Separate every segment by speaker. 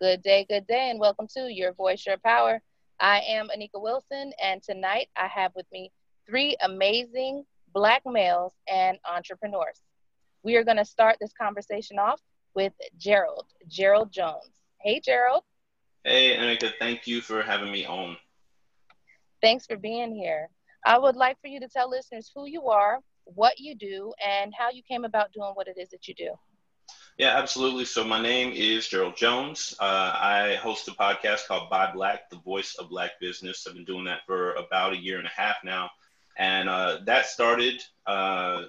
Speaker 1: Good day, good day, and welcome to Your Voice, Your Power. I am Anika Wilson, and tonight I have with me three amazing Black males and entrepreneurs. We are going to start this conversation off with Gerald, Gerald Jones. Hey, Gerald.
Speaker 2: Hey, Anika, thank you for having me on.
Speaker 1: Thanks for being here. I would like for you to tell listeners who you are, what you do, and how you came about doing what it is that you do.
Speaker 2: Yeah, absolutely. So my name is Gerald Jones. Uh, I host a podcast called Buy Black, the voice of Black business. I've been doing that for about a year and a half now, and uh, that started uh,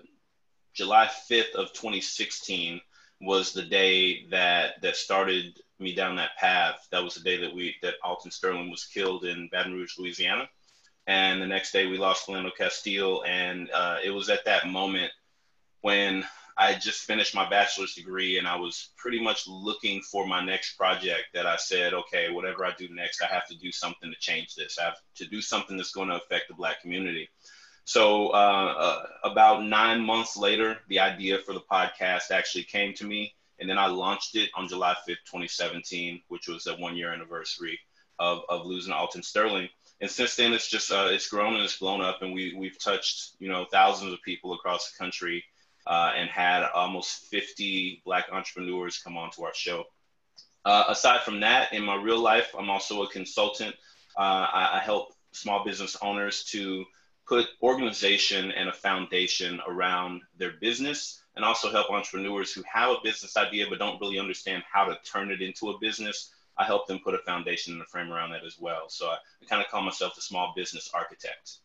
Speaker 2: July 5th of 2016 was the day that that started me down that path. That was the day that we that Alton Sterling was killed in Baton Rouge, Louisiana, and the next day we lost Philando Castile. And uh, it was at that moment when I just finished my bachelor's degree and I was pretty much looking for my next project that I said, okay, whatever I do next, I have to do something to change this. I have to do something that's going to affect the Black community. So, uh, uh, about nine months later, the idea for the podcast actually came to me. And then I launched it on July 5th, 2017, which was a one year anniversary of, of losing Alton Sterling. And since then, it's just uh, it's grown and it's blown up, and we we've touched you know thousands of people across the country uh, and had almost 50 Black entrepreneurs come onto our show. Uh, aside from that, in my real life, I'm also a consultant. Uh, I, I, help small business owners to put organization and a foundation around their business and also help entrepreneurs who have a business idea but don't really understand how to turn it into a business. I help them put a foundation and a frame around that as well. So I, I kind of call myself the small business architect.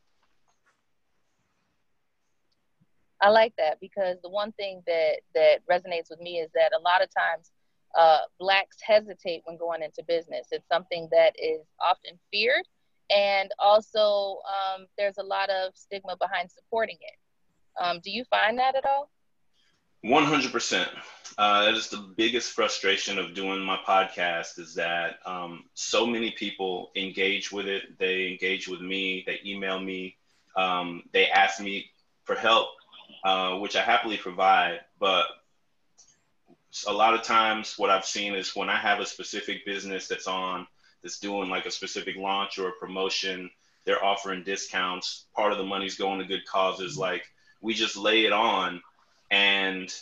Speaker 1: I like that because the one thing that that resonates with me is that a lot of times uh, blacks hesitate when going into business. It's something that is often feared, and also um, there's a lot of stigma behind supporting it. Um, do you find that at all?
Speaker 2: 100%. Uh, that is the biggest frustration of doing my podcast is that um, so many people engage with it. They engage with me. They email me. Um, they ask me for help uh, which I happily provide. But a lot of times, what I've seen is when I have a specific business that's on, that's doing like a specific launch or a promotion, they're offering discounts. Part of the money's going to good causes. Like we just lay it on. And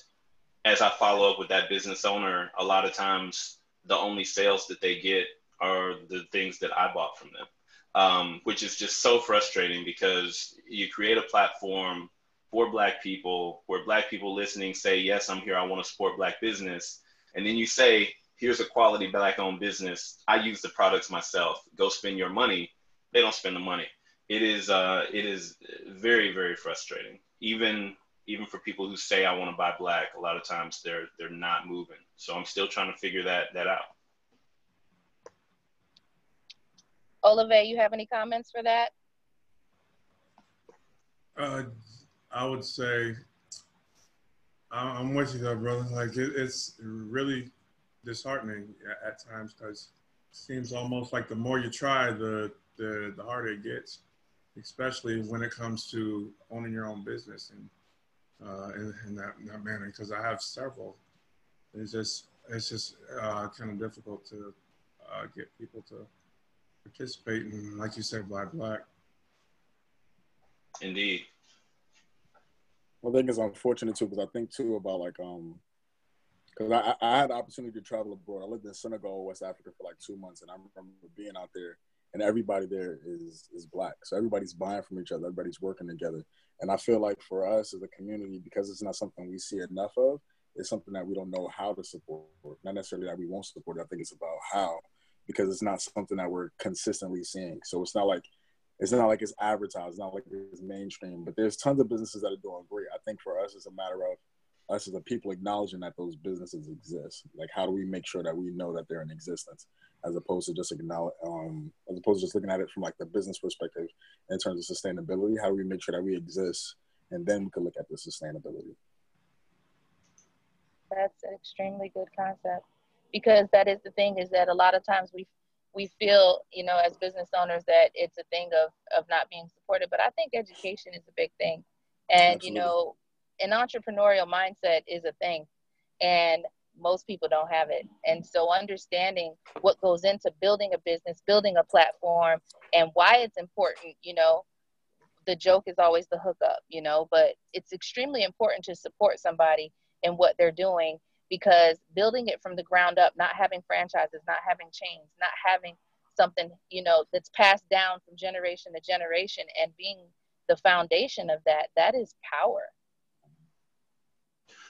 Speaker 2: as I follow up with that business owner, a lot of times the only sales that they get are the things that I bought from them, um, which is just so frustrating because you create a platform for black people where black people listening say yes i'm here i want to support black business and then you say here's a quality black owned business i use the products myself go spend your money. They don't spend the money. It is uh, it is very very frustrating. Even even for people who say i want to buy black a lot of times they're they're not moving. So i'm still trying to figure that that out.
Speaker 1: Olive, you have any comments for that?
Speaker 3: Uh, I would say I'm with you though, brother. Like it, it's really disheartening at, at times because it seems almost like the more you try, the, the the harder it gets, especially when it comes to owning your own business and uh, in, in, that, in that manner. Because I have several. It's just it's just uh, kind of difficult to uh, get people to participate and, like you said, black black.
Speaker 2: Indeed.
Speaker 4: I think it's unfortunate too because I think too about like um because I, I had the opportunity to travel abroad. I lived in Senegal, West Africa for like two months, and I remember being out there, and everybody there is is black. So everybody's buying from each other. Everybody's working together. And I feel like for us as a community, because it's not something we see enough of, it's something that we don't know how to support. Not necessarily that we won't support. I think it's about how, because it's not something that we're consistently seeing. So it's not like it's not like it's advertised, it's not like it's mainstream, but there's tons of businesses that are doing great. I think for us, it's a matter of us as a people acknowledging that those businesses exist. Like, how do we make sure that we know that they're in existence, as opposed to just acknowledge, um, as opposed to just looking at it from like the business perspective in terms of sustainability. How do we make sure that we exist, and then we can look at the sustainability.
Speaker 1: That's an extremely good concept because that is the thing is that a lot of times we we feel, you know, as business owners that it's a thing of, of not being supported. But I think education is a big thing. And, Absolutely. you know, an entrepreneurial mindset is a thing. And most people don't have it. And so understanding what goes into building a business, building a platform, and why it's important, you know, the joke is always the hookup, you know, but it's extremely important to support somebody in what they're doing because building it from the ground up, not having franchises, not having chains, not having something, you know, that's passed down from generation to generation and being the foundation of that, that is power.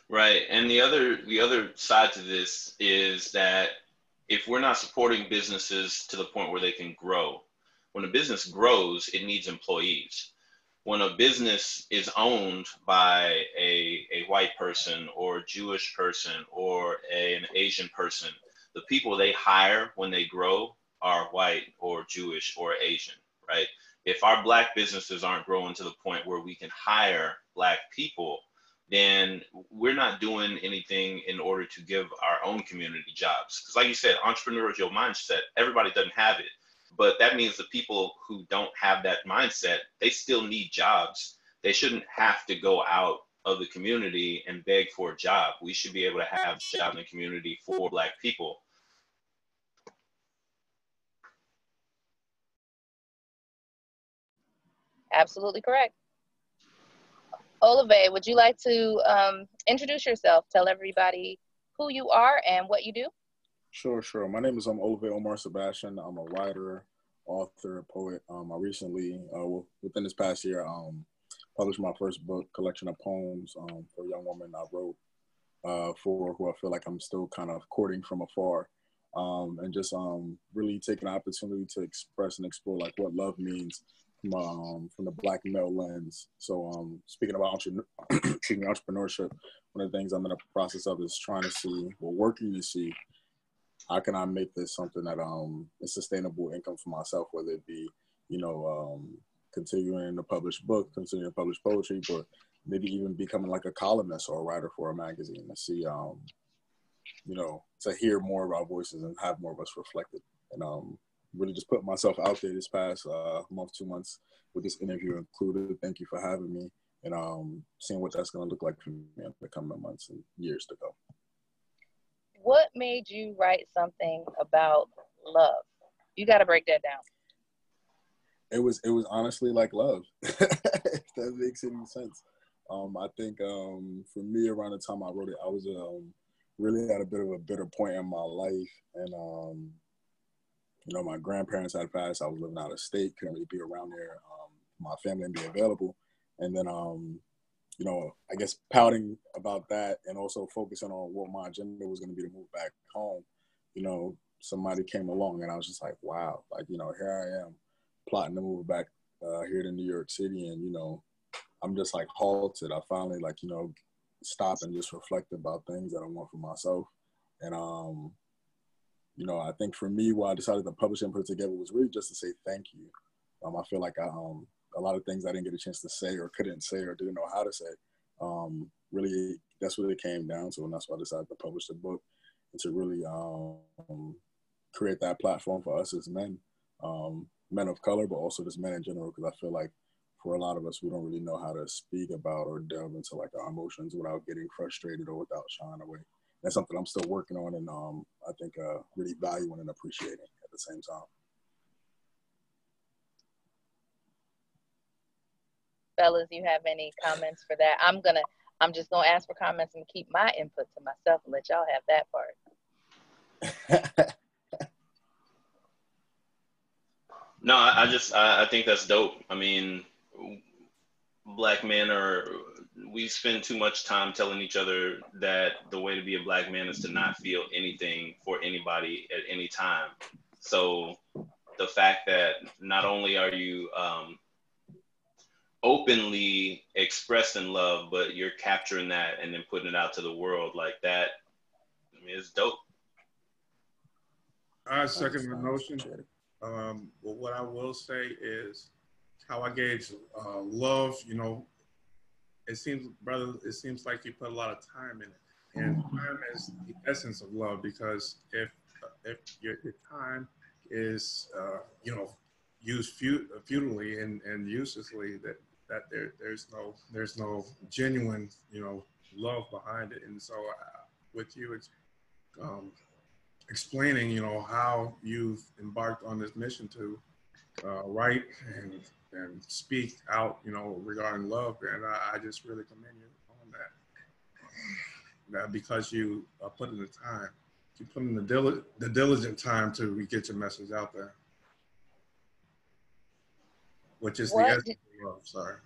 Speaker 2: Right. And the other the other side to this is that if we're not supporting businesses to the point where they can grow, when a business grows, it needs employees. When a business is owned by a, a white person or a Jewish person or a, an Asian person, the people they hire when they grow are white or Jewish or Asian, right? If our black businesses aren't growing to the point where we can hire black people, then we're not doing anything in order to give our own community jobs. Because, like you said, entrepreneurial mindset, everybody doesn't have it. But that means the people who don't have that mindset, they still need jobs. They shouldn't have to go out of the community and beg for a job. We should be able to have jobs in the community for Black people.
Speaker 1: Absolutely correct. Olive, would you like to um, introduce yourself? Tell everybody who you are and what you do.
Speaker 4: Sure, sure. My name is um, Olive Omar Sebastian. I'm a writer, author, poet. Um, I recently, uh, within this past year, um, published my first book collection of poems um, for a young woman I wrote uh, for who I feel like I'm still kind of courting from afar. Um, and just um, really taking an opportunity to express and explore like what love means from, um, from the black male lens. So um, speaking about entrepreneurship, one of the things I'm in the process of is trying to see, or working to see, how can I make this something that um is sustainable income for myself, whether it be, you know, um, continuing to publish book, continuing to publish poetry, but maybe even becoming like a columnist or a writer for a magazine to see, um, you know, to hear more of our voices and have more of us reflected. And um, really just put myself out there this past uh, month, two months with this interview included. Thank you for having me and um, seeing what that's going to look like for me in the coming months and years to go.
Speaker 1: What made you write something about love? You got to break that down.
Speaker 4: It was it was honestly like love. if that makes any sense. Um, I think um, for me around the time I wrote it, I was um, really at a bit of a bitter point in my life, and um, you know, my grandparents had passed. I was living out of state, couldn't really be around there. Um, my family and be available. And then, um, you know, I guess pouting about that and also focusing on what my agenda was going to be to move back home. You know, somebody came along and I was just like, wow, like, you know, here I am plotting to move back uh, here to New York City. And, you know, I'm just like halted. I finally like, you know, stop and just reflect about things that I want for myself. And, um, you know, I think for me, why I decided to publish and put it together was really just to say thank you. Um, I feel like I, um, a lot of things I didn't get a chance to say or couldn't say or didn't know how to say. Um, really, that's what it came down to, and that's why I decided to publish the book and to really um, create that platform for us as men, um, men of color, but also just men in general, because I feel like for a lot of us, we don't really know how to speak about or delve into like our emotions without getting frustrated or without shying away that's something I'm still working on and um, I think uh, really valuing and appreciating at the same time.
Speaker 1: Fellas, you have any comments for that? I'm gonna, I'm just gonna ask for comments and keep my input to myself and let y'all have that part.
Speaker 2: no, I, I just, I, I think that's dope. I mean, black men are we spend too much time telling each other that the way to be a black man is to not feel anything for anybody at any time. So the fact that not only are you um, openly expressing love, but you're capturing that and then putting it out to the world like that I mean, it's dope.
Speaker 3: I second the motion. Um, but what I will say is how I gauge uh, love, you know, it seems, brother, it seems like you put a lot of time in it. And time is the essence of love because if if your, your time is uh, you know used fut- futilely and, and uselessly, that that there there's no there's no genuine you know love behind it. And so uh, with you, it's um, explaining, you know, how you've embarked on this mission to uh, write and and speak out, you know, regarding love. And I, I just really commend you on that. That because you uh, put in the time, you put in the, dil- the diligent time to get your message out there, which is what the Oh, essence. Sorry.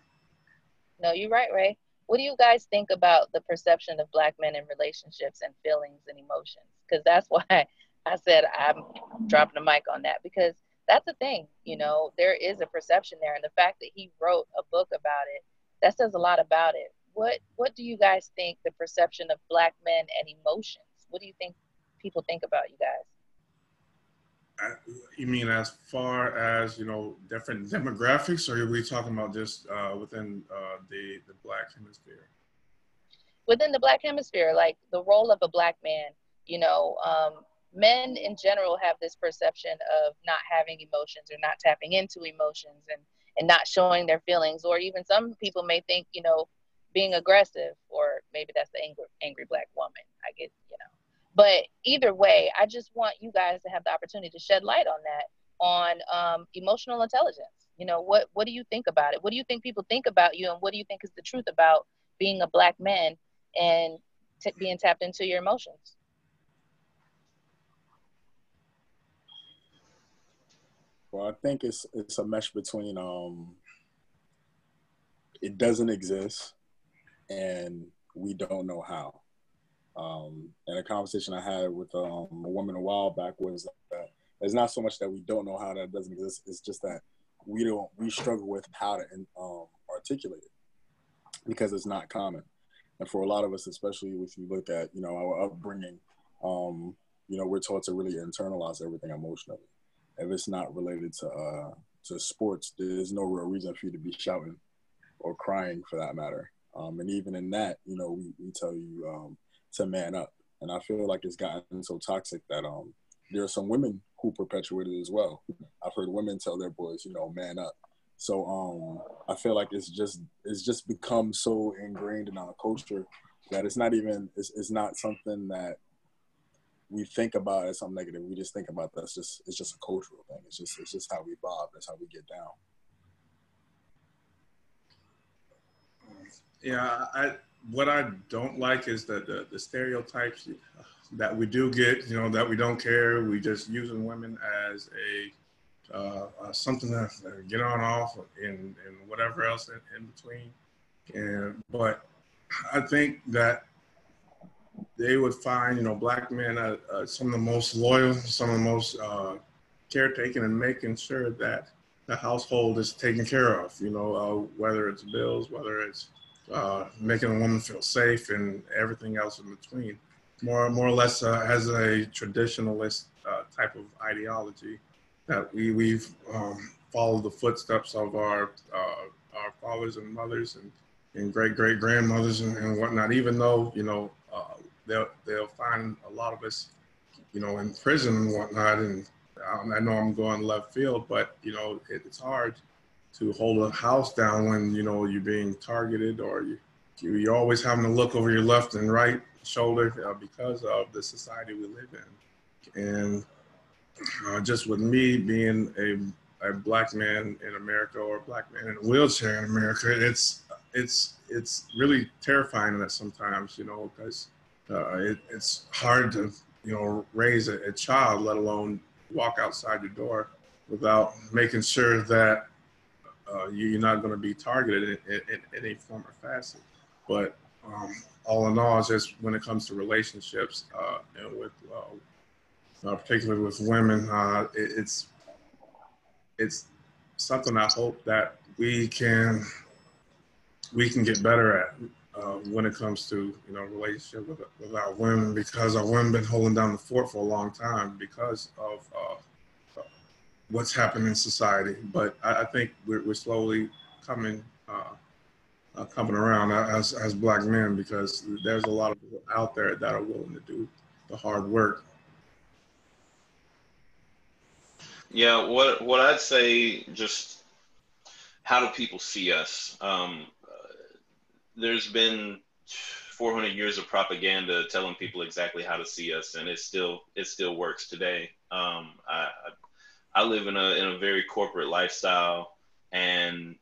Speaker 1: No, you're right, Ray. What do you guys think about the perception of black men in relationships and feelings and emotions? Because that's why I said I'm dropping the mic on that because that's the thing, you know, there is a perception there. And the fact that he wrote a book about it, that says a lot about it. What what do you guys think the perception of black men and emotions? What do you think people think about you guys?
Speaker 3: You mean as far as you know different demographics, or are we talking about just uh, within uh, the the black hemisphere?
Speaker 1: Within the black hemisphere, like the role of a black man, you know, um, men in general have this perception of not having emotions or not tapping into emotions and and not showing their feelings, or even some people may think, you know, being aggressive, or maybe that's the angry angry black woman. I get, you know but either way, I just want you guys to have the opportunity to shed light on that, on um, emotional intelligence. You know, what what do you think about it? What do you think people think about you, and what do you think is the truth about being a black man and t- being tapped into your emotions?
Speaker 4: Well, I think it's it's a mesh between um, it doesn't exist, and we don't know how. Um, and a conversation I had with um, a woman a while back was that it's not so much that we don't know how that doesn't exist. It's just that we don't we struggle with how to um, articulate it because it's not common. And for a lot of us, especially if you look at you know our upbringing, um, you know we're taught to really internalize everything emotionally. If it's not related to uh, to sports, there's no real reason for you to be shouting or crying for that matter. Um, and even in that, you know, we, we tell you um, to man up. And I feel like it's gotten so toxic that um there are some women who perpetuate it as well. I've heard women tell their boys, you know, man up. So um I feel like it's just it's just become so ingrained in our culture that it's not even it's, it's not something that we think about as something negative. We just think about that's just it's just a cultural thing. It's just it's just how we bob. That's how we get down.
Speaker 3: Yeah, I what I don't like is that the, the stereotypes that we do get, you know, that we don't care. We just using women as a uh, uh, something to get on off and, and whatever else in, in, between. And but I think that they would find, you know, black men uh, uh, some of the most loyal, some of the most uh, caretaking, and making sure that the household is taken care of. You know, uh, whether it's bills, whether it's uh, making a woman feel safe and everything else in between. More, more or less uh, as a traditionalist uh, type of ideology that we, we've um, followed the footsteps of our, uh, our fathers and mothers and, and great great grandmothers and, and, whatnot, even though, you know, uh, they'll, they'll find a lot of us, you know, in prison and whatnot. And um, I know I'm going left field, but, you know, it, it's hard to hold a house down when you know you're being targeted or you you're always having to look over your left and right shoulder uh, because of the society we live in. And uh, just with me being a, a black man in america or a black man in a wheelchair in america it's it's it's really terrifying that sometimes you know because uh, it, it's hard to you know raise a, a child let alone walk outside your door without making sure that uh, you're not going to be targeted in, in, in, any form or facet. But um, all in all, just when it comes to relationships uh, and with, uh, uh particularly with women, uh, it, it's it's something I hope that we can we can get better at when it comes to you know relationship with, with our women because our women been holding down the fort for a long time because of what's happening in society. But I, I think we're, we're, slowly coming uh, uh, coming around as, as black men because there's a lot of people out there that are willing to do the hard work.
Speaker 2: Yeah, what what I'd say just how do people see us? Um, there's been 400 years of propaganda telling people exactly how to see us, and it still it still works today. Um, I I live in a in a very corporate lifestyle, and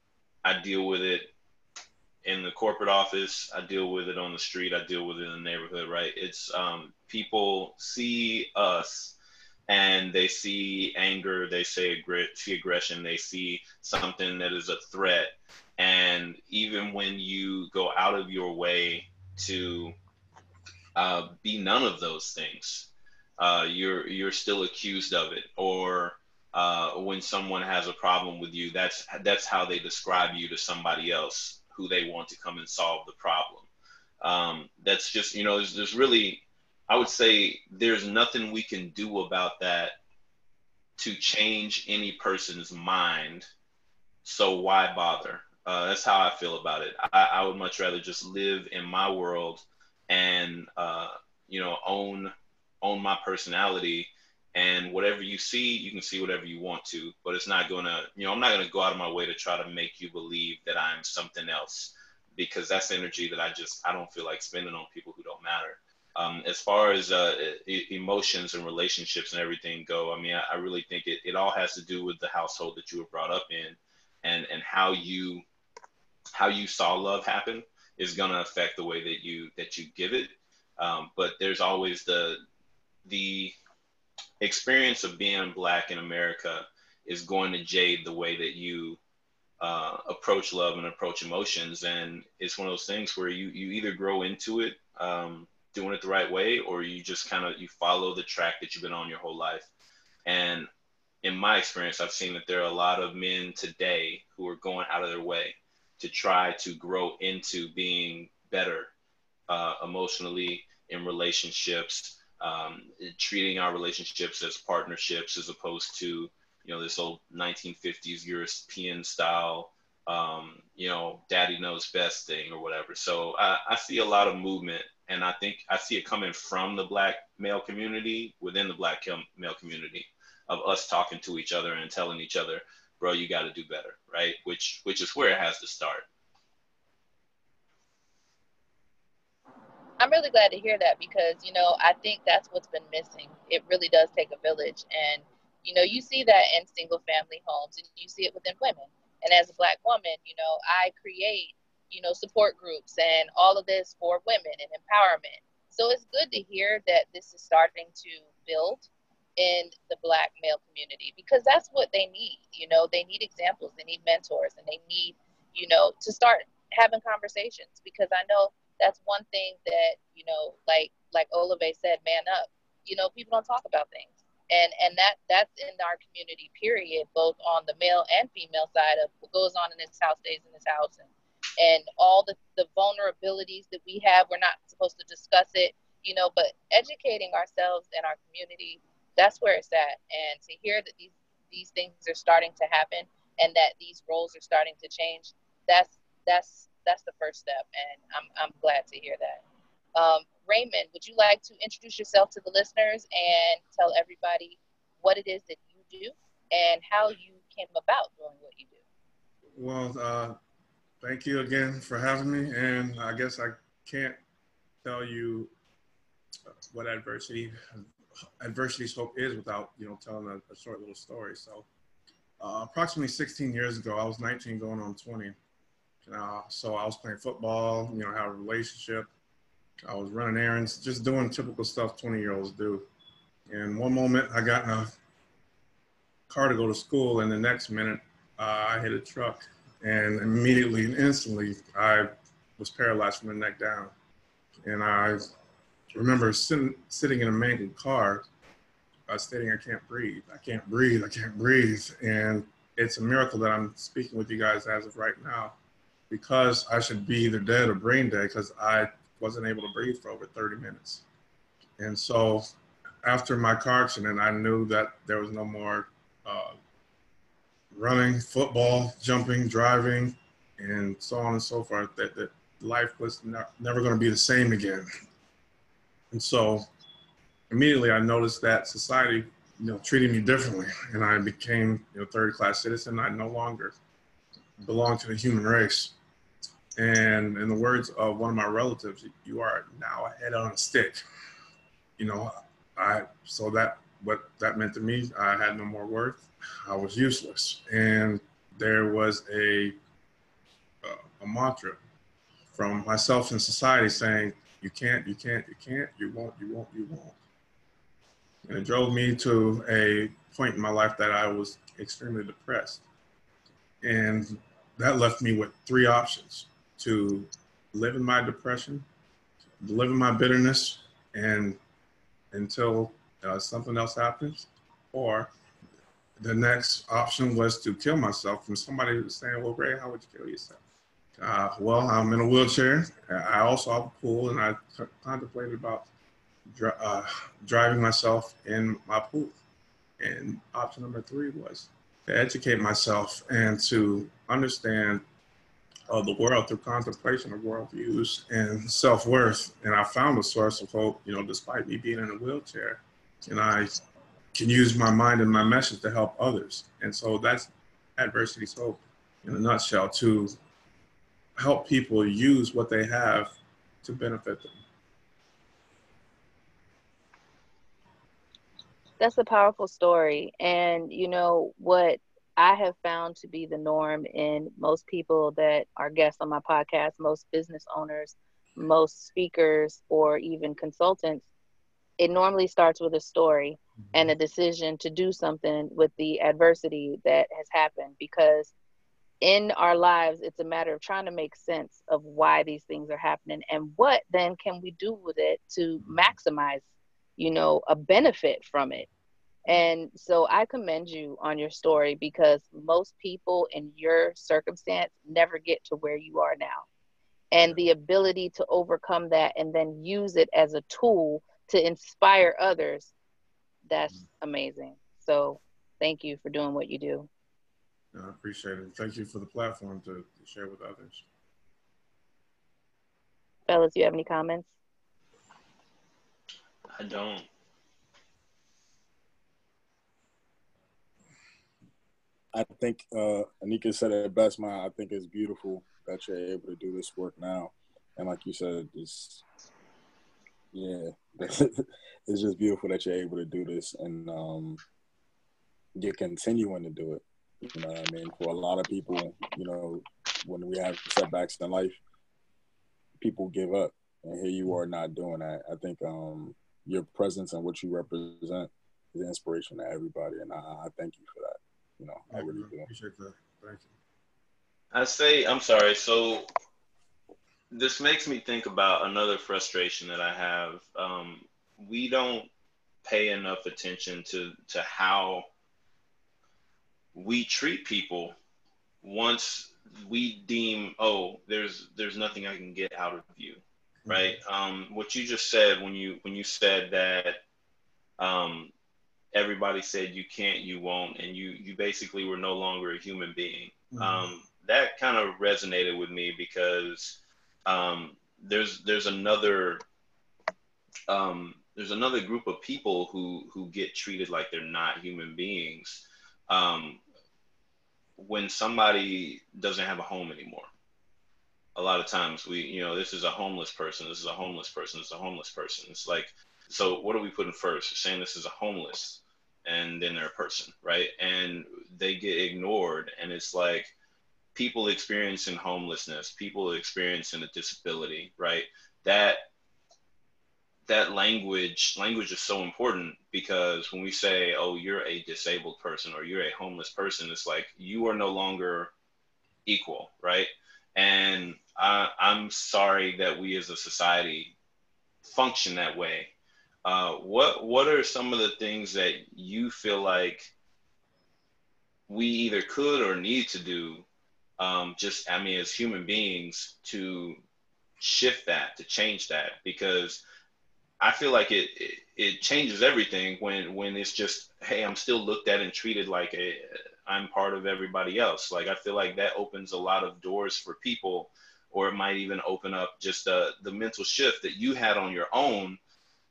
Speaker 2: I deal with it in the corporate office. I deal with it on the street. I deal with it in the neighborhood. Right? It's um, people see us and they see anger, they say see aggression, they see something that is a threat, and even when you go out of your way to uh, be none of those things, uh, you're you're still accused of it. Or uh, when someone has a problem with you, that's that's how they describe you to somebody else who they want to come and solve the problem. Um, that's just you know there's, there's really I would say there's nothing we can do about that to change any person's mind. So why bother? Uh, that's how I feel about it. I, I, would much rather just live in my world and uh, you know own own my personality. And whatever you see, you can see whatever you want to, but it's not gonna, you know, I'm not gonna go out of my way to try to make you believe that I'm something else because that's energy that I just I don't feel like spending on people who don't matter. Um, as far as uh, emotions and relationships and everything go, I mean, I, I, really think it, it all has to do with the household that you were brought up in, and and how you how you saw love happen is going to affect the way that you that you give it. Um, but there's always the the experience of being black in America is going to jade the way that you uh, approach love and approach emotions, and it's one of those things where you you either grow into it. Um, doing it the right way or you just kind of you follow the track that you've been on your whole life and in my experience i've seen that there are a lot of men today who are going out of their way to try to grow into being better uh, emotionally in relationships um, treating our relationships as partnerships as opposed to you know this old 1950s european style um, you know daddy knows best thing or whatever so I, I see a lot of movement and I think I see it coming from the black male community within the black male community of us talking to each other and telling each other, bro, you got to do better, right? Which which is where it has to start.
Speaker 1: I'm really glad to hear that because you know I think that's what's been missing. It really does take a village, and you know you see that in single family homes, and you see it within women. And as a black woman, you know I create you know, support groups and all of this for women and empowerment. So it's good to hear that this is starting to build in the black male community because that's what they need. You know, they need examples, they need mentors, and they need, you know, to start having conversations because I know that's one thing that, you know, like like Olave said, man up. You know, people don't talk about things. And and that that's in our community, period, both on the male and female side of what goes on in this house stays in this house and and all the, the vulnerabilities that we have. We're not supposed to discuss it, you know, but educating ourselves and our community, that's where it's at. And to hear that these these things are starting to happen and that these roles are starting to change, that's that's that's the first step. And I'm I'm glad to hear that. Um, Raymond, would you like to introduce yourself to the listeners and tell everybody what it is that you do and how you came about doing what you do?
Speaker 3: Well, uh, thank you again for having me. And I guess I can't tell you what adversity adversity's hope is without you know telling a, a short little story. So uh, approximately 16 years ago, I was 19 going on 20. Uh, so I was playing football, you know, had a relationship. I was running errands, just doing typical stuff 20 year olds do. And one moment I got in a car to go to school, and the next minute uh, I hit a truck and immediately and instantly I was paralyzed from the neck down. And I remember sitting, sitting in a mangled car, uh, stating, I can't breathe, I can't breathe, I can't breathe. And it's a miracle that I'm speaking with you guys as of right now because I should be either dead or brain dead because I wasn't able to breathe for over 30 minutes. And so after my car accident, I knew that there was no more uh, running, football, jumping, driving, and so on and so forth, that, that life was not, never going to be the same again. And so immediately I noticed that society, you know, treated me differently. And I became, you know, third class citizen. I no longer belonged to the human race. And in the words of one of my relatives, you are now a head on a stick. You know, I so that what that meant to me, I had no more worth. I was useless, and there was a uh, a mantra from myself and society saying, "You can't, you can't, you can't, you won't, you won't, you won't." And it drove me to a point in my life that I was extremely depressed, and that left me with three options to live in my depression, live in my bitterness, and until uh, something else happens, or the next option was to kill myself. And somebody was saying, "Well, Ray, how would you kill yourself?" Uh, well, I'm in a wheelchair. I also have a pool, and I contemplated about uh, driving myself in my pool. And option number three was to educate myself and to understand uh, the world through contemplation of worldviews and self worth. And I found a source of hope, you know, despite me being in a wheelchair. And I can use my mind and my message to help others. And so that's adversity's hope in a nutshell to help people use what they have to benefit them.
Speaker 1: That's a powerful story. And, you know, what I have found to be the norm in most people that are guests on my podcast, most business owners, most speakers, or even consultants, it normally starts with a story mm-hmm. and a decision to do something with the adversity that has happened because in our lives it's a matter of trying to make sense of why these things are happening and what then can we do with it to maximize you know a benefit from it and so I commend you on your story because most people in your circumstance never get to where you are now. And the ability to overcome that and then use it as a tool to inspire others, that's mm-hmm. amazing. So thank you for doing what you do.
Speaker 3: I appreciate it. Thank you for the platform to, to share with others.
Speaker 1: Fellas, do you have any comments?
Speaker 2: I don't.
Speaker 4: I think uh, Anika said it best, man. I think it's beautiful that you're able to do this work now, and like you said, it's yeah, it's just beautiful that you're able to do this, and um, you're continuing to do it. You know what I mean? For a lot of people, you know, when we have setbacks in life, people give up, and here you are not doing that. I think um, your presence and what you represent is inspiration to everybody, and I, I thank you for that. You know, I really do. Appreciate that. Thank you.
Speaker 2: I say, I'm sorry. So this makes me think about another frustration that I have. Um, we don't pay enough attention to to how we treat people once we deem oh there's there's nothing i can get out of you mm-hmm. right um, what you just said when you when you said that um, everybody said you can't, you won't, and you you basically were no longer a human being. Mm-hmm. Um, that kind of resonated with me because um, there's there's another um, there's another group of people who who get treated like they're not human beings um, when somebody doesn't have a home anymore. A lot of times we, you know, this is a homeless person. This is a homeless person. This is a homeless person. It's like, so what are we putting first? We're saying this is a homeless and then they're a person, right? And they get ignored. And it's like people experiencing homelessness, people experiencing a disability, right? That that language language is so important because when we say oh you're a disabled person or you're a homeless person it's like you are no longer equal right and I, i'm sorry that we as a society function that way uh, what what are some of the things that you feel like we either could or need to do um, just i mean as human beings to shift that to change that? Because i feel like it, it, it changes everything when when it's just hey i'm still looked at and treated like a i'm part of everybody else. Like i feel like that opens a lot of doors for people or it might even open up just uh, the mental shift that you had on your own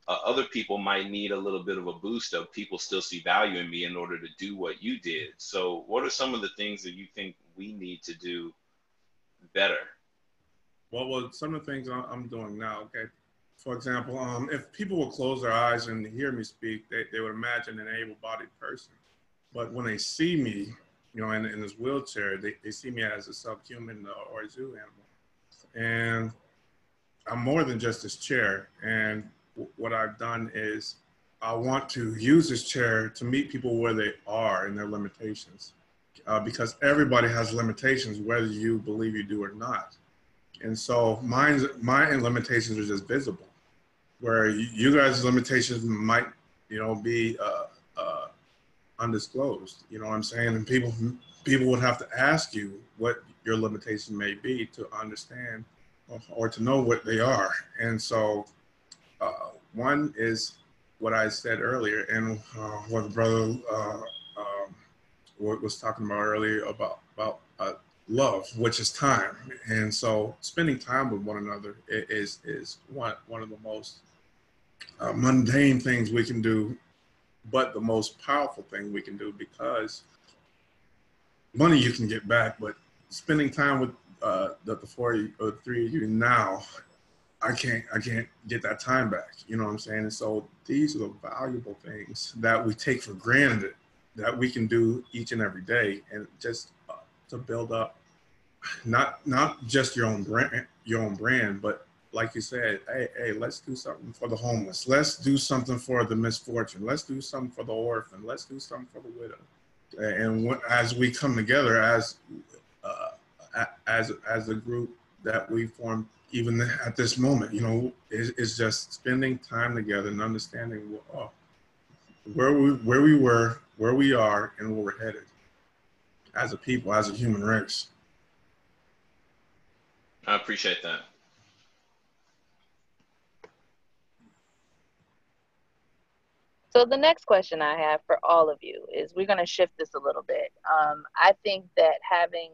Speaker 2: uh, other people might need a little bit of a boost of people still see value in me in order to do what you did. So, what are some of the things that you think we need to do better?
Speaker 3: well, well, some of the things I'm doing now. Okay, for example, um, if people would close their eyes and hear me speak, they, they would imagine an able-bodied person. But when they see me, you know, in, in this wheelchair, they, they see me as a subhuman or a zoo animal. And I'm more than just this chair. And what I've done is I want to use this chair to meet people where they are in their limitations. Uh, because everybody has limitations, whether you believe you do or not. And so mine's, my limitations are just visible, where you guys' limitations might, you know, be uh, uh, undisclosed. You know what I'm saying? And people people would have to ask you what your limitation may be to understand or, or to know what they are. And so uh, one is what I said earlier, and uh, what the brother uh, um, was talking about earlier about about uh, love, which is time. And so spending time with one another is is one one of the most uh, mundane things we can do but the most powerful thing we can do because money you can get back, but spending time with uh, the, the four or three of you now, I can't I can't get that time back. You know what I'm saying? And so these are the valuable things that we take for granted that we can do each and every day, and just uh, to build up not not just your own brand your own brand, but like you said, hey, hey, let's do something for the homeless. Let's do something for the misfortune. Let's do something for the orphan. Let's do something for the widow. And as we come together as uh, as as a group that we form, even at this moment, you know, is, is just spending time together and understanding oh, where we where we were, where we are, and where we're headed as a people, as a human race.
Speaker 2: I appreciate that.
Speaker 1: So the next question I have for all of you is we're going to shift this a little bit. Um, I think that having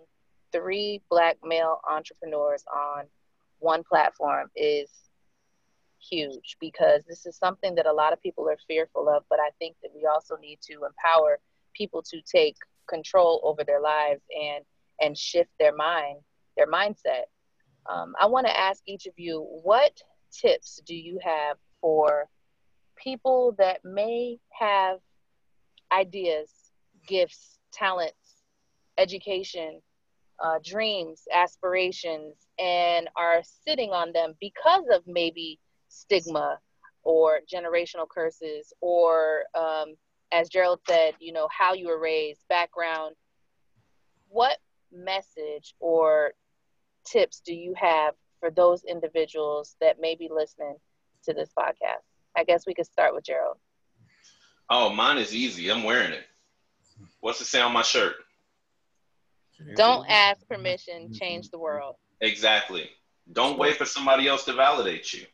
Speaker 1: three black male entrepreneurs on one platform is huge because this is something that a lot of people are fearful of, but I think that we also need to empower people to take control over their lives and and shift their mind, their mindset. Um, I want to ask each of you, what tips do you have for people that may have ideas, gifts, talents, education, uh, dreams, aspirations, and are sitting on them because of maybe stigma or generational curses or, um, as Gerald said, you know, how you were raised, background. What message or tips do you have for those individuals that may be listening to this podcast? I guess we could start with Gerald.
Speaker 2: Oh, mine is easy. I'm wearing it. What's it say on my shirt?
Speaker 1: Don't ask permission, change the world.
Speaker 2: Exactly. Don't wait for somebody else to validate you.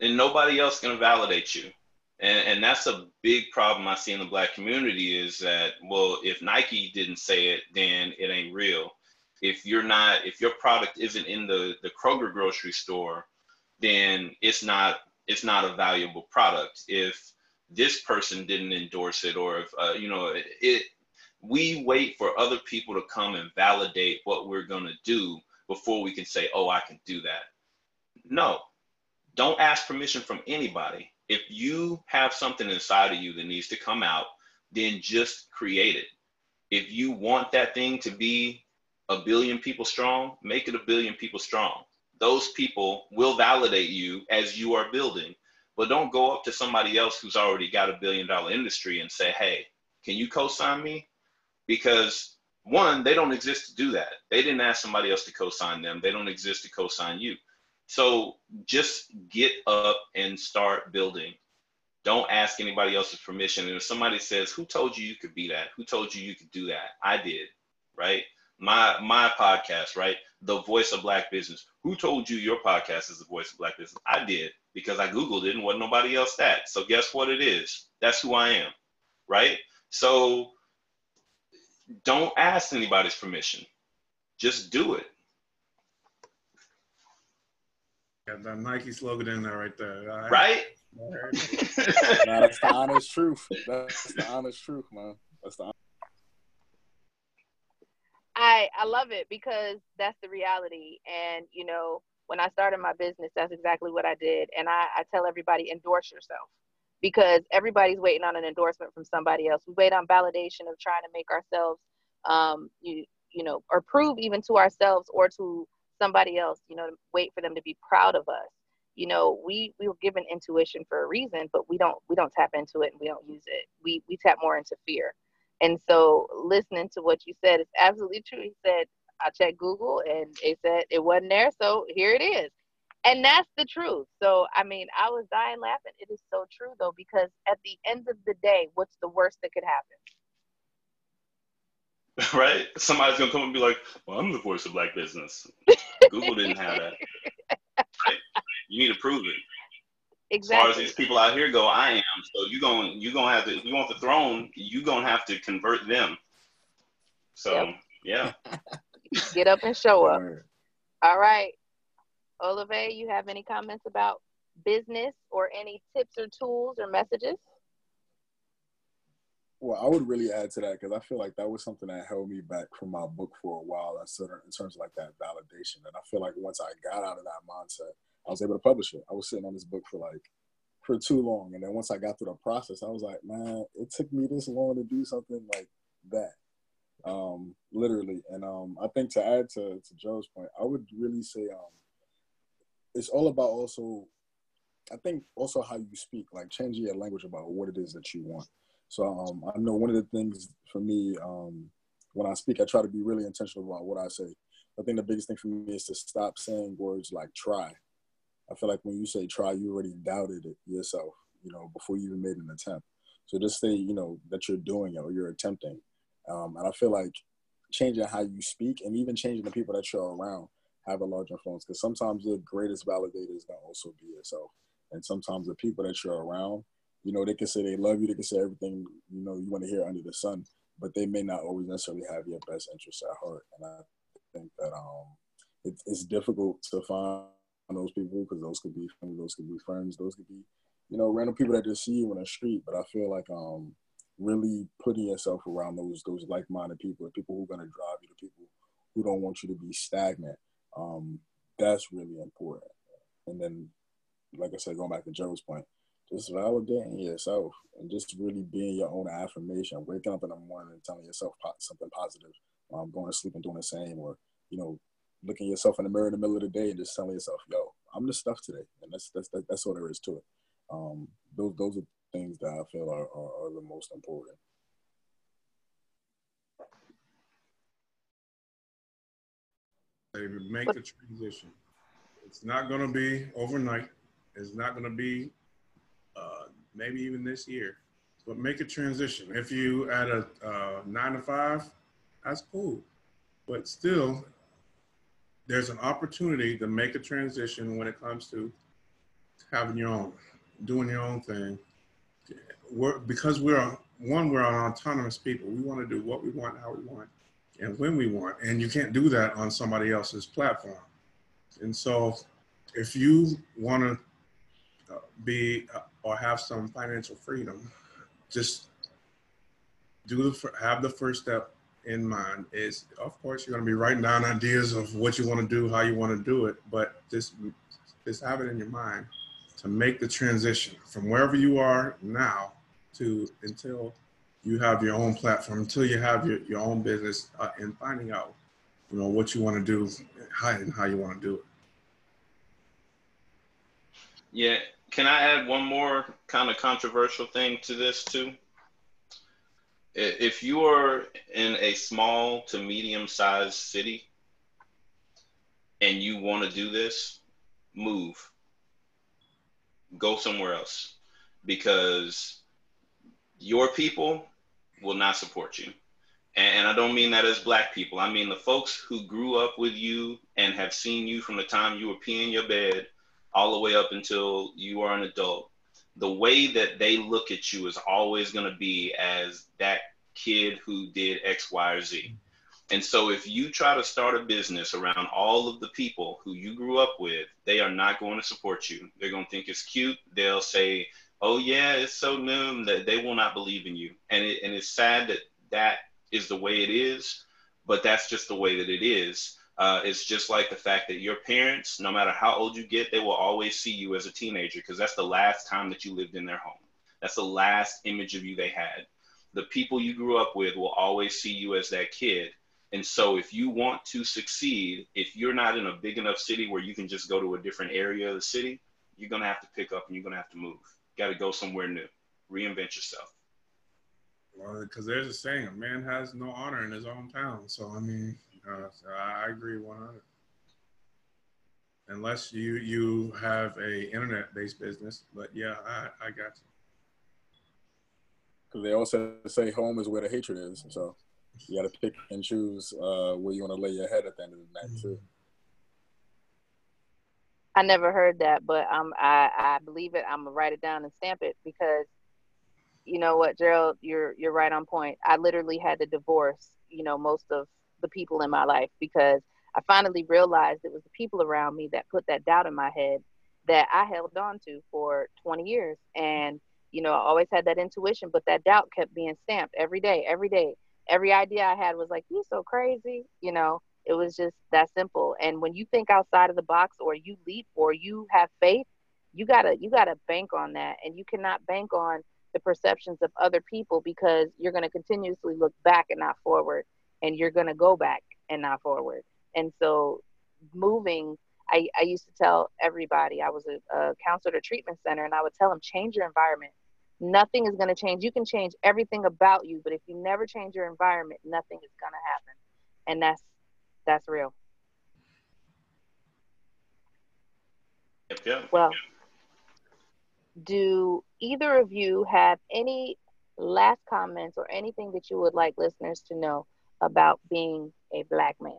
Speaker 2: And nobody else can validate you. And, and that's a big problem I see in the black community is that, well, if Nike didn't say it, then it ain't real. If you're not, if your product isn't in the, the Kroger grocery store, then it's not it's not a valuable product if this person didn't endorse it or if uh, you know it, it we wait for other people to come and validate what we're going to do before we can say oh i can do that no don't ask permission from anybody if you have something inside of you that needs to come out then just create it if you want that thing to be a billion people strong make it a billion people strong those people will validate you as you are building. But don't go up to somebody else who's already got a billion dollar industry and say, hey, can you co sign me? Because one, they don't exist to do that. They didn't ask somebody else to co sign them, they don't exist to co sign you. So just get up and start building. Don't ask anybody else's permission. And if somebody says, Who told you you could be that? Who told you you could do that? I did, right? My my podcast, right? the voice of black business. Who told you your podcast is the voice of black business? I did because I Googled it and wasn't nobody else that. So guess what it is? That's who I am. Right? So don't ask anybody's permission. Just do it.
Speaker 3: Got that Nike slogan in there right there.
Speaker 2: Right? right?
Speaker 4: nah, that's the honest truth. That's the honest truth, man. That's the
Speaker 1: I I I love it because that's the reality. And you know, when I started my business, that's exactly what I did. And I, I tell everybody endorse yourself because everybody's waiting on an endorsement from somebody else. We wait on validation of trying to make ourselves, um, you you know, or prove even to ourselves or to somebody else, you know, wait for them to be proud of us. You know, we we were given intuition for a reason, but we don't we don't tap into it and we don't use it. We we tap more into fear. And so listening to what you said is absolutely true. He said, I checked Google and it said it wasn't there, so here it is. And that's the truth. So I mean, I was dying laughing. It is so true though, because at the end of the day, what's the worst that could happen?
Speaker 2: right? Somebody's gonna come and be like, "Well, I'm the voice of black business." Google didn't have that. Right? You need to prove it. Exactly. As far as these people out here go, I am. So you're going you're gonna have to. If you want the throne, you're gonna have to convert them. So yep. yeah.
Speaker 1: Get up and show up. All right. Olive, you have any comments about business or any tips or tools or messages?
Speaker 4: Well, I would really add to that because I feel like that was something that held me back from my book for a while in terms of like that validation. And I feel like once I got out of that mindset, I was able to publish it. I was sitting on this book for like for too long, and then once I got through the process, I was like, man, it took me this long to do something like that, um, literally. And um, I think to add to to Joe's point, I would really say um, it's all about also. I think also how you speak, like changing your language about what it is that you want. So um, I know one of the things for me um, when I speak, I try to be really intentional about what I say. I think the biggest thing for me is to stop saying words like try. I feel like when you say try, you already doubted it yourself, you know, before you even made an attempt. So just say, you know, that you're doing it or you're attempting. Um, and I feel like changing how you speak and even changing the people that you're around have a large influence because sometimes the greatest validator is going to also be yourself. And sometimes the people that you're around you know, they can say they love you, they can say everything, you know, you want to hear under the sun, but they may not always necessarily have your best interests at heart. And I think that um, it, it's difficult to find those people because those could be those could be friends, those could be, you know, random people that just see you on the street. But I feel like um, really putting yourself around those those like-minded people, the people who are going to drive you, the people who don't want you to be stagnant, um, that's really important. And then, like I said, going back to Joe's point, just validating yourself and just really being your own affirmation. Waking up in the morning and telling yourself something positive, um, going to sleep and doing the same, or you know, looking yourself in the mirror in the middle of the day and just telling yourself, "Yo, I'm the stuff today," and that's that's that's, that's all there is to it. Um, those those are things that I feel are, are, are the most important.
Speaker 3: Make the transition. It's not going to be overnight. It's not going to be uh, maybe even this year. But make a transition. If you at a uh, nine to five, that's cool. But still, there's an opportunity to make a transition when it comes to having your own, doing your own thing. We're, because we're one, we're an autonomous people. We want to do what we want, how we want, and when we want. And you can't do that on somebody else's platform. And so, if you want to be uh, or have some financial freedom, just do the have the first step in mind. Is of course you're going to be writing down ideas of what you want to do, how you want to do it, but just just have it in your mind to make the transition from wherever you are now to until you have your own platform, until you have your, your own business, uh, and finding out you know what you want to do, how and how you want to do it.
Speaker 2: Yeah, can I add one more kind of controversial thing to this too? If you are in a small to medium sized city and you want to do this, move. Go somewhere else because your people will not support you. And I don't mean that as black people. I mean the folks who grew up with you and have seen you from the time you were peeing your bed all the way up until you are an adult, the way that they look at you is always going to be as that kid who did X, Y, or Z. And so if you try to start a business around all of the people who you grew up with, they are not going to support you. They're going to think it's cute. They'll say, "Oh yeah, it's so new," that they will not believe in you. And it, and it's sad that that is the way it is. but that's just the way that it is. Uh, it's just like the fact that your parents, no matter how old you get, they will always see you as a teenager because that's the last time that you lived in their home. That's the last image of you they had. The people you grew up with will always see you as that kid. And so, if you want to succeed, if you're not in a big enough city where you can just go to a different area of the city, you're going to have to pick up and you're going to have to move. Got to go somewhere new, reinvent yourself.
Speaker 3: Well, because there's a saying, a man has no honor in his own town. So, I mean, uh, I agree 100. Unless you you have a internet based business, but yeah, I, I got you.
Speaker 4: Because they also say home is where the hatred is. So you got to pick and choose uh, where you want to lay your head at the end of the night, too.
Speaker 1: I never heard that, but um, I, I believe it. I'm gonna write it down and stamp it because, you know what, Gerald, you're you're right on point. I literally had to divorce, you know, most of the people in my life because I finally realized it was the people around me that put that doubt in my head that I held on to for 20 years, and you know, I always had that intuition, but that doubt kept being stamped every day, every day. Every idea I had was like, you're so crazy," you know. It was just that simple. And when you think outside of the box, or you leap, or you have faith, you gotta you gotta bank on that, and you cannot bank on the perceptions of other people because you're gonna continuously look back and not forward, and you're gonna go back and not forward. And so, moving I, I, used to tell everybody I was a, a counselor at a treatment center, and I would tell them change your environment nothing is going to change. You can change everything about you, but if you never change your environment, nothing is going to happen. And that's that's real.
Speaker 2: Yep, yep.
Speaker 1: Well, do either of you have any last comments or anything that you would like listeners to know about being a black man?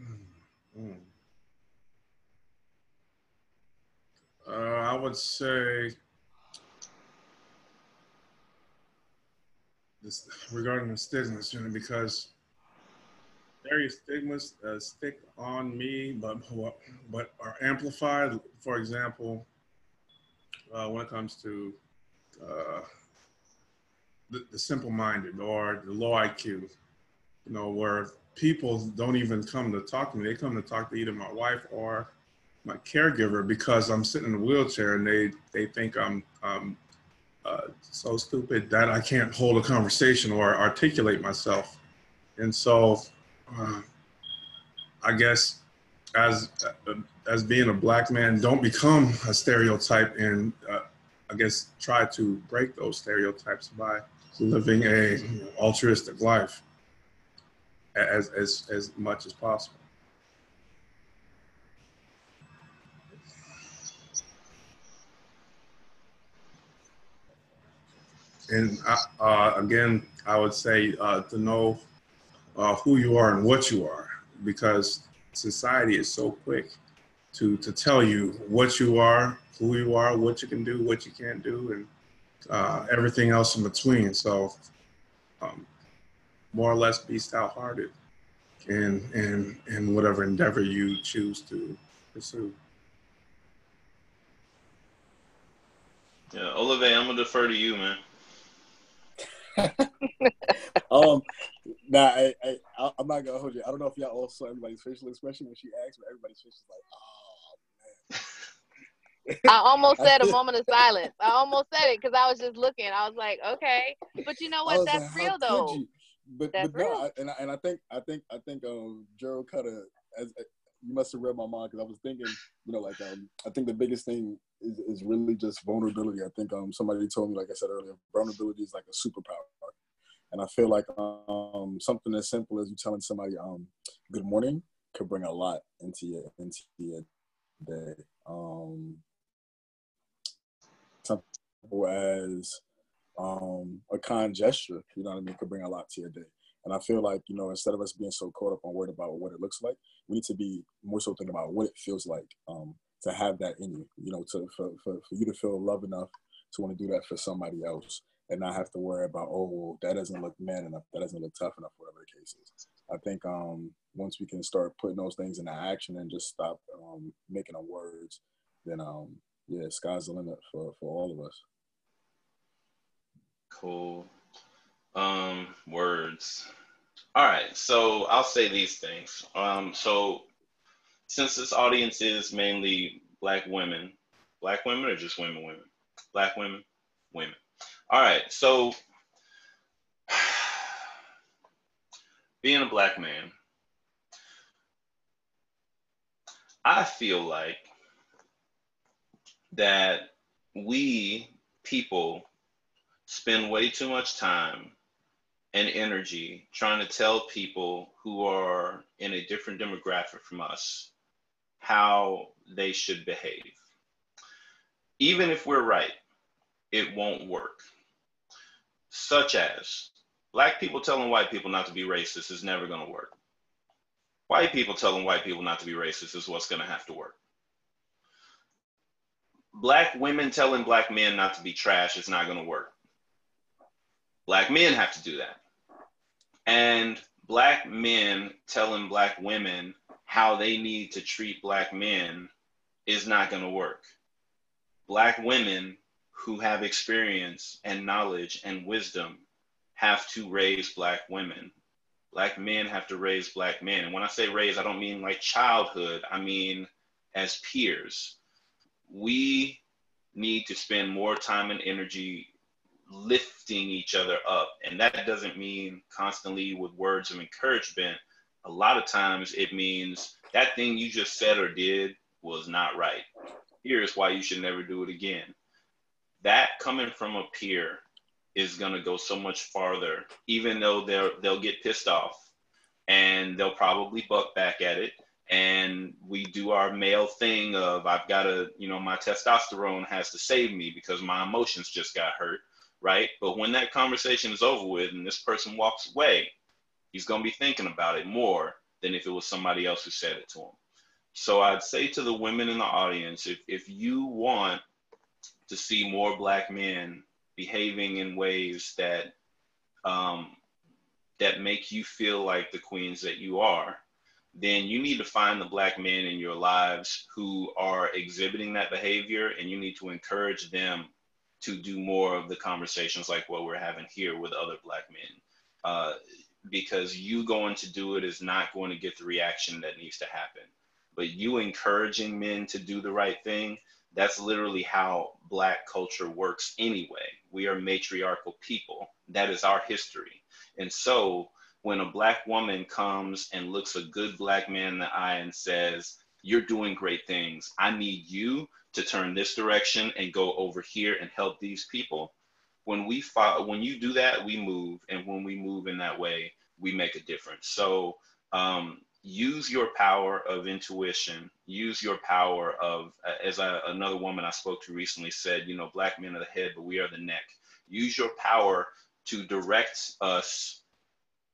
Speaker 3: Mm-hmm. Uh, I would say this regarding the stigmas, you know, because various stigmas uh, stick on me, but but are amplified. For example, uh, when it comes to uh, the, the simple-minded or the low IQ, you know, where people don't even come to talk to me; they come to talk to either my wife or my caregiver because I'm sitting in a wheelchair and they they think I'm um, uh, so stupid that I can't hold a conversation or articulate myself, and so uh, I guess as uh, as being a black man, don't become a stereotype and uh, I guess try to break those stereotypes by living a altruistic life as as as much as possible. And uh, again, I would say uh, to know uh, who you are and what you are, because society is so quick to to tell you what you are, who you are, what you can do, what you can't do, and uh, everything else in between. So, um, more or less, be stout-hearted in in in whatever endeavor you choose to pursue.
Speaker 2: Yeah, Olive, I'm gonna defer to you, man.
Speaker 4: um, now I, I, I'm not gonna hold you. I don't know if y'all all saw everybody's facial expression when she asked, but everybody's face was
Speaker 1: like, oh man. I almost said a moment of silence. I almost said it because I was just looking. I was like, okay, but you know what? That's like, real though.
Speaker 4: But, That's but real. no, I, and I, and I think I think I think um Gerald of as you must have read my mind because I was thinking, you know, like um, I think the biggest thing is, is really just vulnerability. I think um, somebody told me, like I said earlier, vulnerability is like a superpower, and I feel like um, something as simple as you telling somebody um, "Good morning" could bring a lot into your into your day. Um, simple as um, a kind gesture, you know what I mean, could bring a lot to your day. And I feel like, you know, instead of us being so caught up on worried about what it looks like, we need to be more so thinking about what it feels like um, to have that in you, you know, to for, for, for you to feel love enough to want to do that for somebody else and not have to worry about, oh, well, that doesn't look man enough, that doesn't look tough enough, whatever the case is. I think um, once we can start putting those things into action and just stop um, making them words, then um, yeah, sky's the limit for, for all of us.
Speaker 2: Cool. Um, words. All right, so I'll say these things. Um, so since this audience is mainly black women, black women or just women, women, black women, women. All right, so being a black man, I feel like that we people spend way too much time and energy trying to tell people who are in a different demographic from us how they should behave. Even if we're right, it won't work. Such as black people telling white people not to be racist is never going to work. White people telling white people not to be racist is what's going to have to work. Black women telling black men not to be trash is not going to work. Black men have to do that. And black men telling black women how they need to treat black men is not going to work. Black women who have experience and knowledge and wisdom have to raise black women. Black men have to raise black men. And when I say raise, I don't mean like childhood, I mean as peers. We need to spend more time and energy lifting each other up. And that doesn't mean constantly with words of encouragement. A lot of times it means that thing you just said or did was not right. Here's why you should never do it again. That coming from a peer is going to go so much farther, even though they'll, they'll get pissed off and they'll probably buck back at it. And we do our male thing of I've got to, you know, my testosterone has to save me because my emotions just got hurt right? But when that conversation is over with and this person walks away, he's going to be thinking about it more than if it was somebody else who said it to him. So I'd say to the women in the audience, if, if you want to see more black men behaving in ways that um, that make you feel like the queens that you are, then you need to find the black men in your lives who are exhibiting that behavior and you need to encourage them to do more of the conversations like what we're having here with other black men. Uh, because you going to do it is not going to get the reaction that needs to happen. But you encouraging men to do the right thing, that's literally how black culture works anyway. We are matriarchal people. That is our history. And so when a black woman comes and looks a good black man in the eye and says, You're doing great things, I need you to turn this direction and go over here and help these people. When we follow, when you do that, we move, and when we move in that way, we make a difference. So um, use your power of intuition. Use your power of, as I, another woman I spoke to recently said, you know, black men are the head, but we are the neck. Use your power to direct us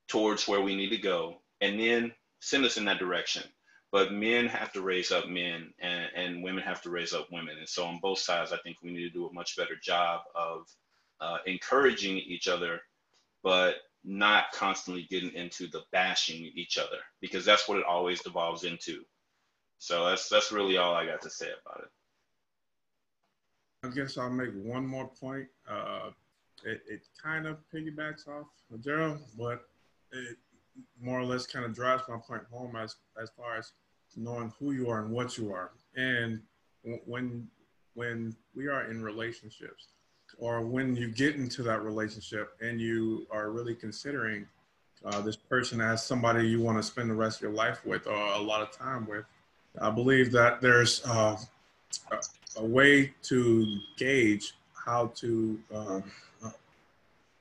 Speaker 2: towards where we need to go, and then send us in that direction but men have to raise up men and, and women have to raise up women. And so on both sides, I think we need to do a much better job of uh, encouraging each other, but not constantly getting into the bashing each other because that's what it always devolves into. So that's that's really all I got to say about it.
Speaker 3: I guess I'll make one more point. Uh, it, it kind of piggybacks off Gerald, but it, more or less kind of drives my point home as as far as knowing who you are and what you are. And when when we are in relationships, or when you get into that relationship and you are really considering uh, this person as somebody you want to spend the rest of your life with or a lot of time with, I believe that there's uh, a, a, way to gauge how to uh,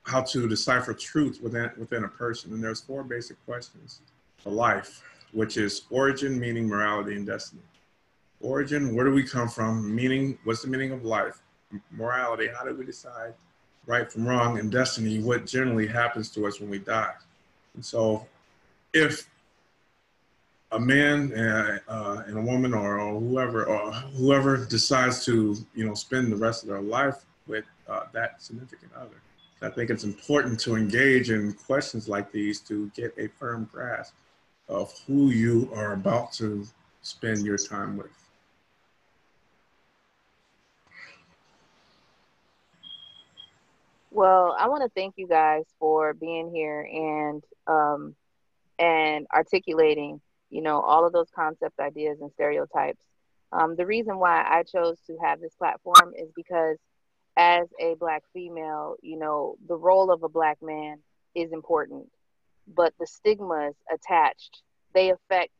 Speaker 3: how to decipher truth within within a person. And there's four basic questions for life, which is origin, meaning, morality, and destiny. Origin, where do we come from? Meaning, what's the meaning of life? Morality, how do we decide right from wrong? And destiny, what generally happens to us when we die? And so, if a man and, uh, and a woman or, or, whoever or whoever decides to you know spend the rest of their life with uh, that significant other I think it's important to engage in questions like these to get a firm grasp of who you are about to spend your time with.
Speaker 1: Well, I want to thank you guys for being here and um, and articulating, you know, all of those concept ideas and stereotypes. Um, the reason why I chose to have this platform is because, as a black female, you know, the role of a black man is important, but the stigmas attached they affect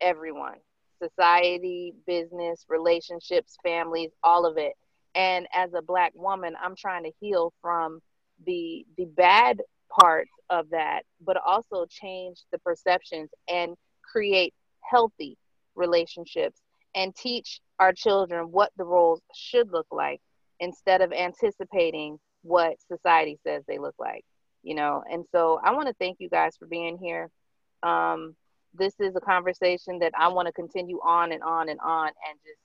Speaker 1: everyone society, business, relationships, families, all of it. And as a black woman, I'm trying to heal from the the bad parts of that, but also change the perceptions and create healthy relationships and teach our children what the roles should look like instead of anticipating what society says they look like you know? And so i want to thank you guys for being here. Um, this is a conversation that I want to continue on and on and on and just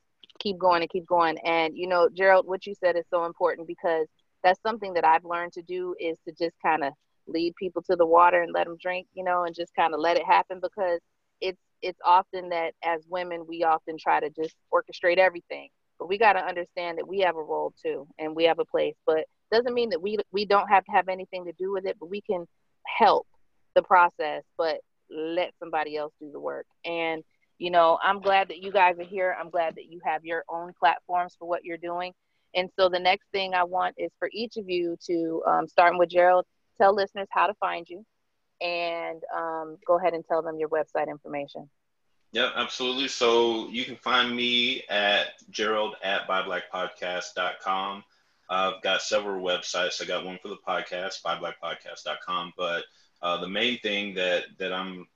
Speaker 1: keep going and keep going. And you know, Gerald, what you said is so important because that's something that I've learned to do is to just kind of lead people to the water and let them drink, you know, and just kind of let it happen because it's it's often that as women we often try to just orchestrate everything. But we got to understand that we have a role too and we have a place, but doesn't mean that we we don't have to have anything to do with it, but we can help the process. But let somebody else do the work. And, you know, I'm glad that you guys are here. I'm glad that you have your own platforms for what you're doing. And so the next thing I want is for each of you to, um, starting with Gerald, tell listeners how to find you and um, go ahead and tell them your website information.
Speaker 2: Yeah, absolutely. So you can find me at gerald at buyblackpodcast.com. I've got several websites. I got one for the podcast, buyblackpodcast.com, but uh, the main thing that that I'm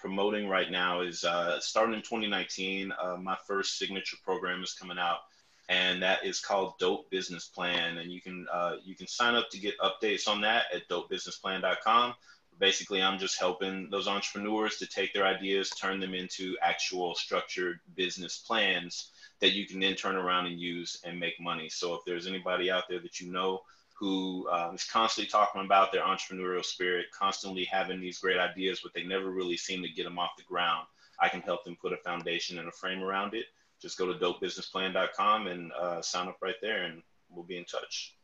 Speaker 2: promoting right now is uh, starting in 2019. Uh, my first signature program is coming out, and that is called Dope Business Plan. And you can uh, you can sign up to get updates on that at dopebusinessplan.com. Basically, I'm just helping those entrepreneurs to take their ideas, turn them into actual structured business plans that you can then turn around and use and make money. So if there's anybody out there that you know who um, is constantly talking about their entrepreneurial spirit, constantly having these great ideas, but they never really seem to get them off the ground. I can help them put a foundation and a frame around it. Just go to dopebusinessplan.com and uh, sign up right there, and we'll be in touch.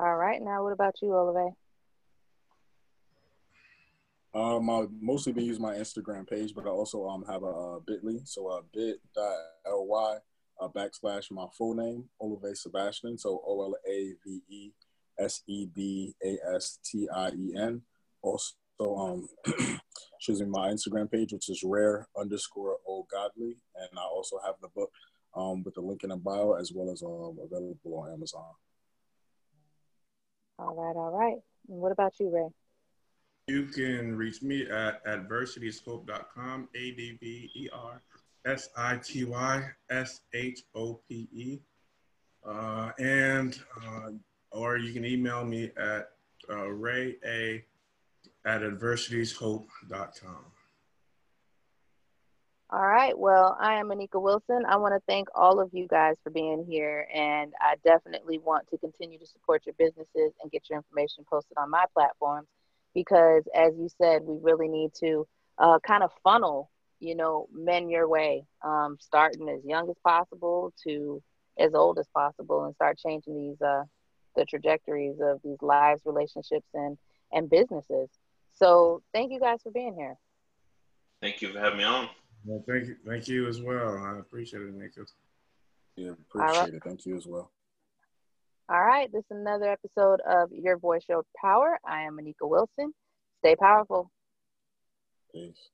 Speaker 1: All right. Now, what about you, Olive?
Speaker 4: Um, I've mostly been using my Instagram page, but I also um have a, a Bitly, so uh, bit.ly uh, backslash my full name, Olave Sebastien. So O L A V E S E B A S T I E N. Also, um, choosing my Instagram page, which is rare underscore O Godly. And I also have the book um, with the link in the bio as well as um, available on Amazon.
Speaker 1: All right, all right. And what about you, Ray?
Speaker 3: You can reach me at adversityshope.com, A D V E R S I T Y S H O P E. Uh, and, uh, or you can email me at uh, ray a at adversityshope.com.
Speaker 1: All right. Well, I am Anika Wilson. I want to thank all of you guys for being here. And I definitely want to continue to support your businesses and get your information posted on my platforms because, as you said, we really need to uh, kind of funnel you know, men your way, um, starting as young as possible to as old as possible, and start changing these uh, the trajectories of these lives, relationships, and and businesses. So, thank you guys for being here.
Speaker 2: Thank you for having me on.
Speaker 3: Well, thank you, thank you as well. I appreciate it, Nick.
Speaker 4: Yeah, appreciate right. it. Thank you as well.
Speaker 1: All right, this is another episode of Your Voice Your Power. I am Anika Wilson. Stay powerful.
Speaker 4: Peace.